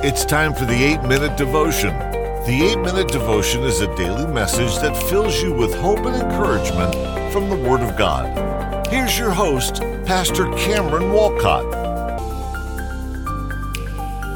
It's time for the 8 Minute Devotion. The 8 Minute Devotion is a daily message that fills you with hope and encouragement from the Word of God. Here's your host, Pastor Cameron Walcott.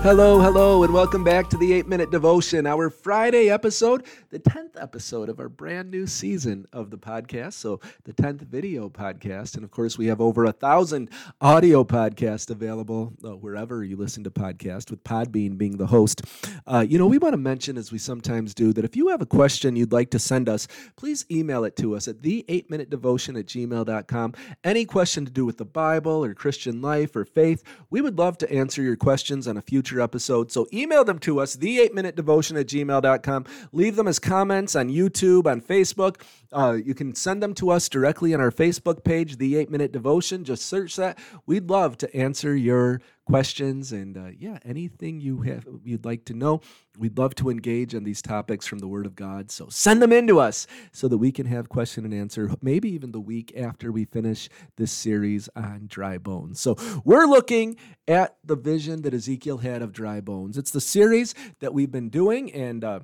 Hello, hello, and welcome back to the 8 Minute Devotion, our Friday episode, the 10th episode of our brand new season of the podcast. So, the 10th video podcast. And of course, we have over a thousand audio podcasts available uh, wherever you listen to podcasts, with Podbean being the host. Uh, you know, we want to mention, as we sometimes do, that if you have a question you'd like to send us, please email it to us at the 8 Minute Devotion at gmail.com. Any question to do with the Bible or Christian life or faith, we would love to answer your questions on a future future episodes. So email them to us, the 8 minute devotion at gmail.com. Leave them as comments on YouTube, on Facebook. Uh, you can send them to us directly on our Facebook page, The 8 Minute Devotion. Just search that. We'd love to answer your questions and uh, yeah, anything you have you'd like to know. We'd love to engage on these topics from the Word of God. So send them in to us so that we can have question and answer, maybe even the week after we finish this series on dry bones. So we're looking at the vision that Ezekiel had of dry bones. It's the series that we've been doing and. Uh,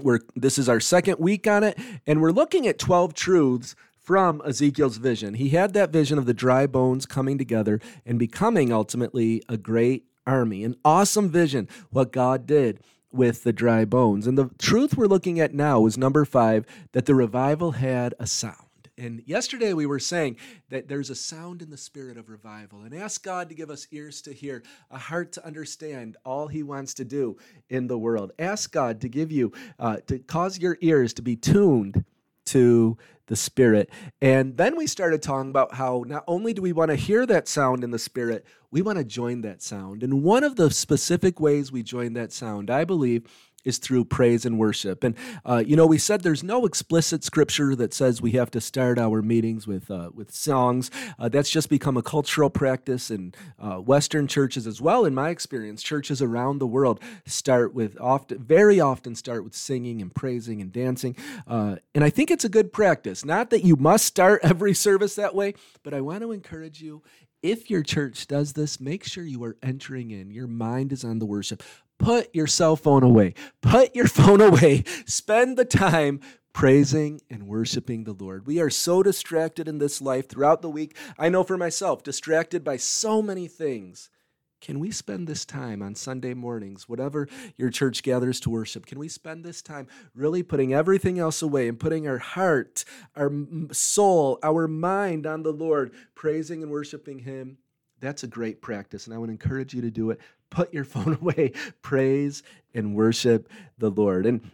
we're this is our second week on it and we're looking at 12 truths from Ezekiel's vision. He had that vision of the dry bones coming together and becoming ultimately a great army. An awesome vision what God did with the dry bones. And the truth we're looking at now is number 5 that the revival had a sound. And yesterday we were saying that there's a sound in the spirit of revival and ask God to give us ears to hear, a heart to understand all He wants to do in the world. Ask God to give you, uh, to cause your ears to be tuned to the spirit. And then we started talking about how not only do we want to hear that sound in the spirit, we want to join that sound. And one of the specific ways we join that sound, I believe, is through praise and worship. And uh, you know, we said there's no explicit scripture that says we have to start our meetings with uh, with songs. Uh, that's just become a cultural practice in uh, Western churches as well. In my experience, churches around the world start with often, very often, start with singing and praising and dancing. Uh, and I think it's a good practice. Not that you must start every service that way, but I want to encourage you if your church does this, make sure you are entering in. Your mind is on the worship put your cell phone away. Put your phone away. Spend the time praising and worshiping the Lord. We are so distracted in this life throughout the week. I know for myself, distracted by so many things. Can we spend this time on Sunday mornings, whatever your church gathers to worship? Can we spend this time really putting everything else away and putting our heart, our soul, our mind on the Lord, praising and worshiping Him? That's a great practice, and I would encourage you to do it put your phone away, praise and worship the Lord. And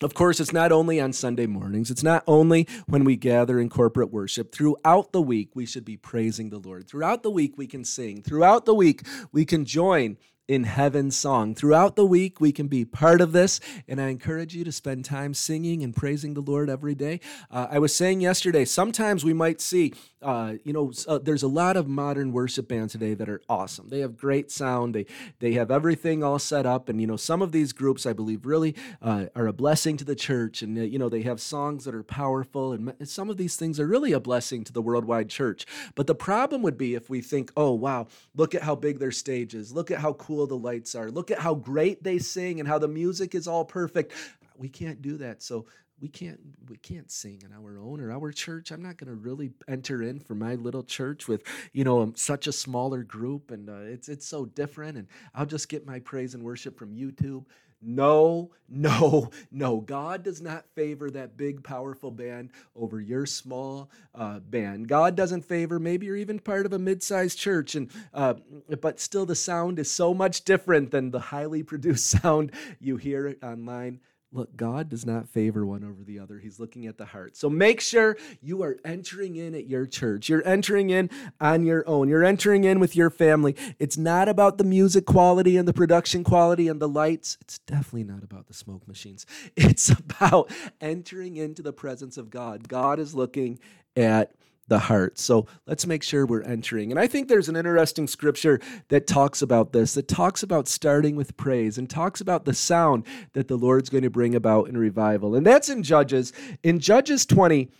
of course, it's not only on Sunday mornings, it's not only when we gather in corporate worship. Throughout the week, we should be praising the Lord. Throughout the week, we can sing. Throughout the week, we can join in heaven's song. Throughout the week, we can be part of this, and I encourage you to spend time singing and praising the Lord every day. Uh, I was saying yesterday, sometimes we might see, uh, you know, uh, there's a lot of modern worship bands today that are awesome. They have great sound, they, they have everything all set up, and, you know, some of these groups, I believe, really uh, are a blessing to the church, and, uh, you know, they have songs that are powerful, and some of these things are really a blessing to the worldwide church. But the problem would be if we think, oh, wow, look at how big their stage is, look at how cool cool the lights are. Look at how great they sing and how the music is all perfect. We can't do that. So we can't we can't sing in our own or our church i'm not going to really enter in for my little church with you know um, such a smaller group and uh, it's it's so different and i'll just get my praise and worship from youtube no, no, no. God does not favor that big, powerful band over your small uh, band. God doesn't favor, maybe you're even part of a mid sized church, and, uh, but still the sound is so much different than the highly produced sound you hear online. Look, God does not favor one over the other. He's looking at the heart. So make sure you are entering in at your church. You're entering in on your own. You're entering in with your family. It's not about the music quality and the production quality and the lights. It's definitely not about the smoke machines. It's about entering into the presence of God. God is looking at the heart. So let's make sure we're entering. And I think there's an interesting scripture that talks about this, that talks about starting with praise and talks about the sound that the Lord's going to bring about in revival. And that's in Judges. In Judges 20,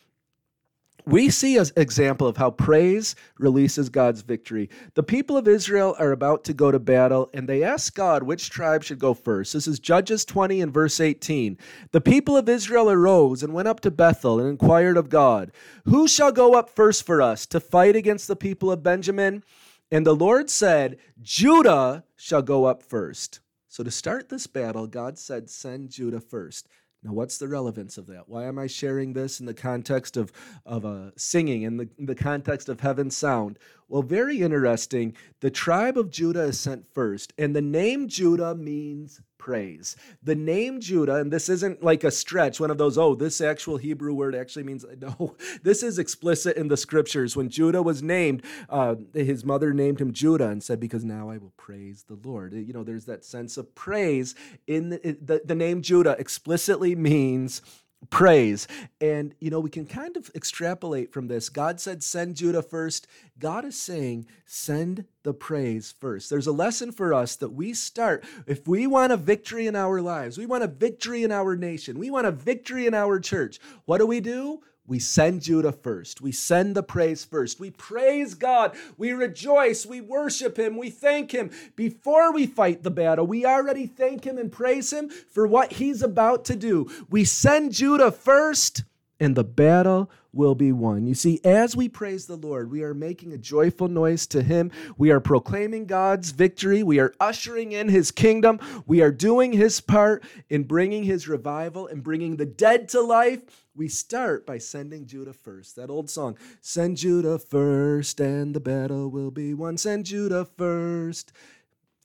we see an example of how praise releases God's victory. The people of Israel are about to go to battle, and they ask God which tribe should go first. This is Judges 20 and verse 18. The people of Israel arose and went up to Bethel and inquired of God, Who shall go up first for us to fight against the people of Benjamin? And the Lord said, Judah shall go up first. So to start this battle, God said, Send Judah first. Now, what's the relevance of that? Why am I sharing this in the context of, of uh, singing, in the, in the context of heaven sound? Well, very interesting. The tribe of Judah is sent first, and the name Judah means praise. The name Judah, and this isn't like a stretch, one of those, oh, this actual Hebrew word actually means, no, this is explicit in the scriptures. When Judah was named, uh, his mother named him Judah and said, because now I will praise the Lord. You know, there's that sense of praise in the, the, the name Judah explicitly means praise. And, you know, we can kind of extrapolate from this. God said, send Judah first. God is saying, send the praise first. There's a lesson for us that we start. If we want a victory in our lives, we want a victory in our nation, we want a victory in our church, what do we do? We send Judah first. We send the praise first. We praise God. We rejoice. We worship Him. We thank Him. Before we fight the battle, we already thank Him and praise Him for what He's about to do. We send Judah first, and the battle will be won. You see, as we praise the Lord, we are making a joyful noise to Him. We are proclaiming God's victory. We are ushering in His kingdom. We are doing His part in bringing His revival and bringing the dead to life we start by sending Judah first. That old song, Send Judah first, and the battle will be won. Send Judah first.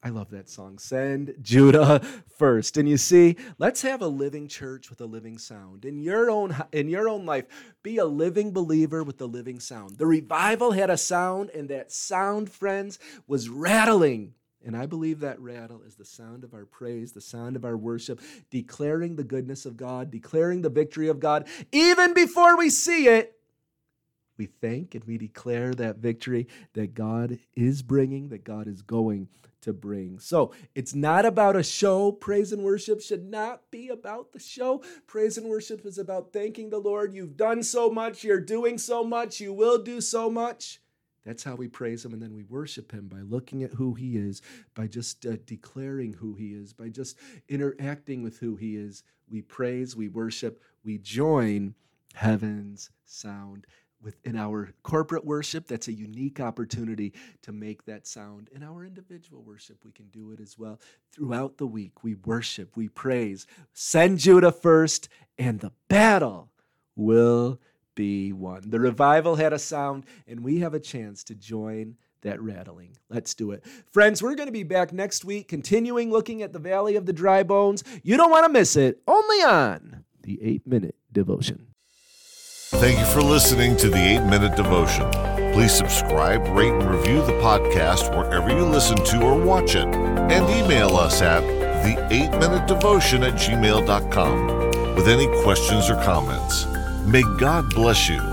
I love that song. Send Judah first. And you see, let's have a living church with a living sound. In your own in your own life, be a living believer with a living sound. The revival had a sound and that sound, friends, was rattling and I believe that rattle is the sound of our praise, the sound of our worship, declaring the goodness of God, declaring the victory of God. Even before we see it, we thank and we declare that victory that God is bringing, that God is going to bring. So it's not about a show. Praise and worship should not be about the show. Praise and worship is about thanking the Lord. You've done so much, you're doing so much, you will do so much. That's how we praise him and then we worship him by looking at who he is, by just uh, declaring who he is, by just interacting with who he is. We praise, we worship, we join heaven's sound. Within our corporate worship, that's a unique opportunity to make that sound. In our individual worship, we can do it as well. Throughout the week, we worship, we praise. Send Judah first, and the battle will be won. The revival had a sound, and we have a chance to join that rattling. Let's do it. Friends, we're going to be back next week, continuing looking at the Valley of the Dry Bones. You don't want to miss it, only on the 8 Minute Devotion. Thank you for listening to the 8 Minute Devotion. Please subscribe, rate, and review the podcast wherever you listen to or watch it, and email us at the 8 Minute Devotion at gmail.com with any questions or comments. May God bless you